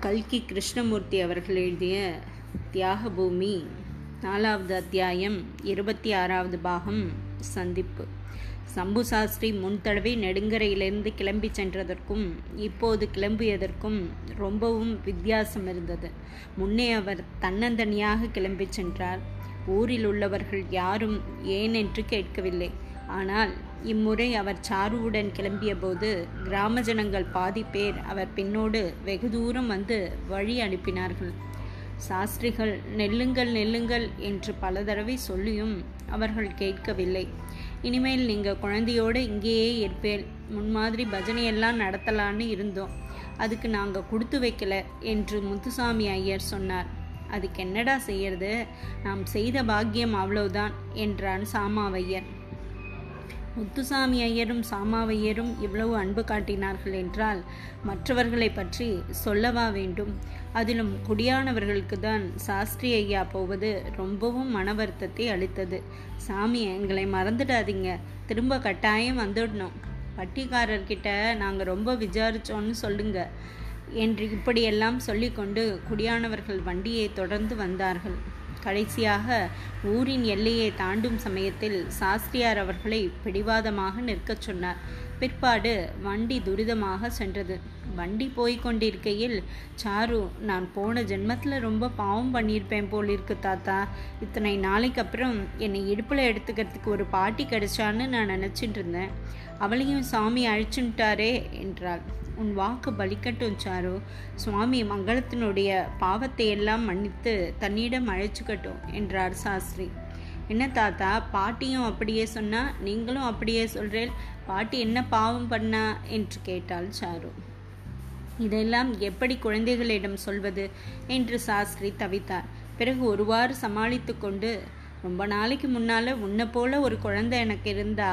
கல்கி கிருஷ்ணமூர்த்தி அவர்கள் எழுதிய தியாக பூமி நாலாவது அத்தியாயம் இருபத்தி ஆறாவது பாகம் சந்திப்பு. சம்பு சாஸ்திரி முன் தடவை நெடுங்கரையிலிருந்து கிளம்பி சென்றதற்கும் இப்போது கிளம்பியதற்கும் ரொம்பவும் வித்தியாசம் இருந்தது. முன்னே அவர் தன்னந்தனியாக கிளம்பி சென்றார். ஊரில் உள்ளவர்கள் யாரும் ஏன் என்று கேட்கவில்லை. ஆனால் இம்முறை அவர் சாருவுடன் கிளம்பியபோது கிராம ஜனங்கள் பாதி பேர் அவர் பின்னோடு வெகு தூரம் வந்து வழி அனுப்பினார்கள். சாஸ்திரிகள் நெல்லுங்கள் நெல்லுங்கள் என்று பல தடவை சொல்லியும் அவர்கள் கேட்கவில்லை. இனிமேல் நீங்கள் குழந்தையோடு இங்கேயே இருப்பேன். முன்மாதிரி பஜனையெல்லாம் நடத்தலான்னு இருந்தோம். அதுக்கு நாங்கள் கொடுத்து வைக்கல என்று முத்துசாமி ஐயர் சொன்னார். அதுக்கு என்னடா செய்யறது? நாம் செய்த பாக்கியம் அவ்வளவுதான் என்றான் சாமாவையர் முத்துசாமி ஐயரும் சாமாவையரும் இவ்வளவு அன்பு காட்டினார்கள் என்றால் மற்றவர்களை பற்றி சொல்லவா வேண்டும்? அதிலும் குடியானவர்களுக்கு தான் சாஸ்திரி ஐயா போவது ரொம்பவும் மன வருத்தத்தை அளித்தது. சாமி எங்களை மறந்துடாதீங்க. திரும்ப கட்டாயம் வந்துடணும். பட்டிக்காரர்கிட்ட நாங்கள் ரொம்ப விசாரிச்சோன்னு சொல்லுங்க என்று இப்படியெல்லாம் சொல்லிக்கொண்டு குடியானவர்கள் வண்டியை தொடர்ந்து வந்தார்கள். கடைசியாக ஊரின் எல்லையை தாண்டும் சமயத்தில் சாஸ்திரியார் அவர்களை பிடிவாதமாக நிற்கச் சொன்னார். பிற்பாடு வண்டி துரிதமாக சென்றது. வண்டி போய்கொண்டிருக்கையில் சாரு நான் போன ஜென்மத்தில் ரொம்ப பாவம் பண்ணியிருப்பேன் போல் இருக்கு தாத்தா. இத்தனை நாளைக்கு அப்புறம் என்னை இடுப்பில் எடுத்துக்கிறதுக்கு ஒரு பாட்டி கிடைச்சான்னு நான் நினச்சிட்டு இருந்தேன். அவளையும் சாமி அழிச்சுட்டாரே என்றாள். உன் வாக்கு பலிக்கட்டும் சாரு. சுவாமி மங்களத்தினுடைய பாவத்தை எல்லாம் மன்னித்து தன்னிடம் அழைச்சுக்கட்டும் என்றார் சாஸ்திரி. என்ன தாத்தா? பாட்டியும் அப்படியே சொன்னா நீங்களும் அப்படியே சொல்றேன். பாட்டி என்ன பாவம் பண்ணா என்று கேட்டாள் சாரு. இதெல்லாம் எப்படி குழந்தைகளிடம் சொல்வது? என்று சாஸ்திரி தவித்தார். பிறகு ஒருவாறு சமாளித்து கொண்டு ரொம்ப நாளைக்கு முன்னால் உன்னை போல ஒரு குழந்தை எனக்கு இருந்தா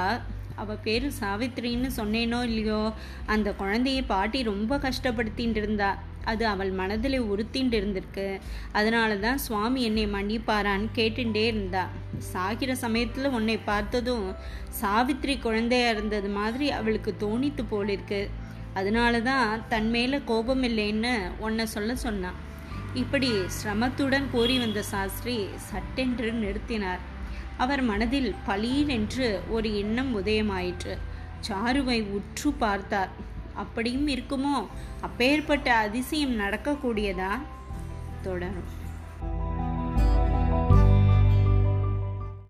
அவள் பேர் சாவித்திரின்னு சொன்னேனோ இல்லையோ? அந்த குழந்தையை பாட்டி ரொம்ப கஷ்டப்படுத்தின்னு இருந்தா அது அவள் மனதில் உறுத்தின்னு இருந்திருக்கு அதனால தான் சுவாமி என்னை மன்னிப்பாரான்னு கேட்டுட்டே இருந்தாள் சாகிற சமயத்தில் உன்னை பார்த்ததும் சாவித்திரி குழந்தையா இருந்தது மாதிரி அவளுக்கு தோணித்து போலிருக்கு. அதனால தான் தன் மேலே கோபம் இல்லைன்னு உன்னை சொல்ல சொன்னான் இப்படி சிரமத்துடன் கோரி வந்த சாஸ்திரி சட்டென்று நிறுத்தினார். அவர் மனதில் பளீர் என்று ஒரு எண்ணம் உதயமாயிற்று. சாருவை உற்று பார்த்தார். அப்படியும் இருக்குமோ? அப்பேற்பட்ட அதிசயம் நடக்கக்கூடியதா? தொடரும்.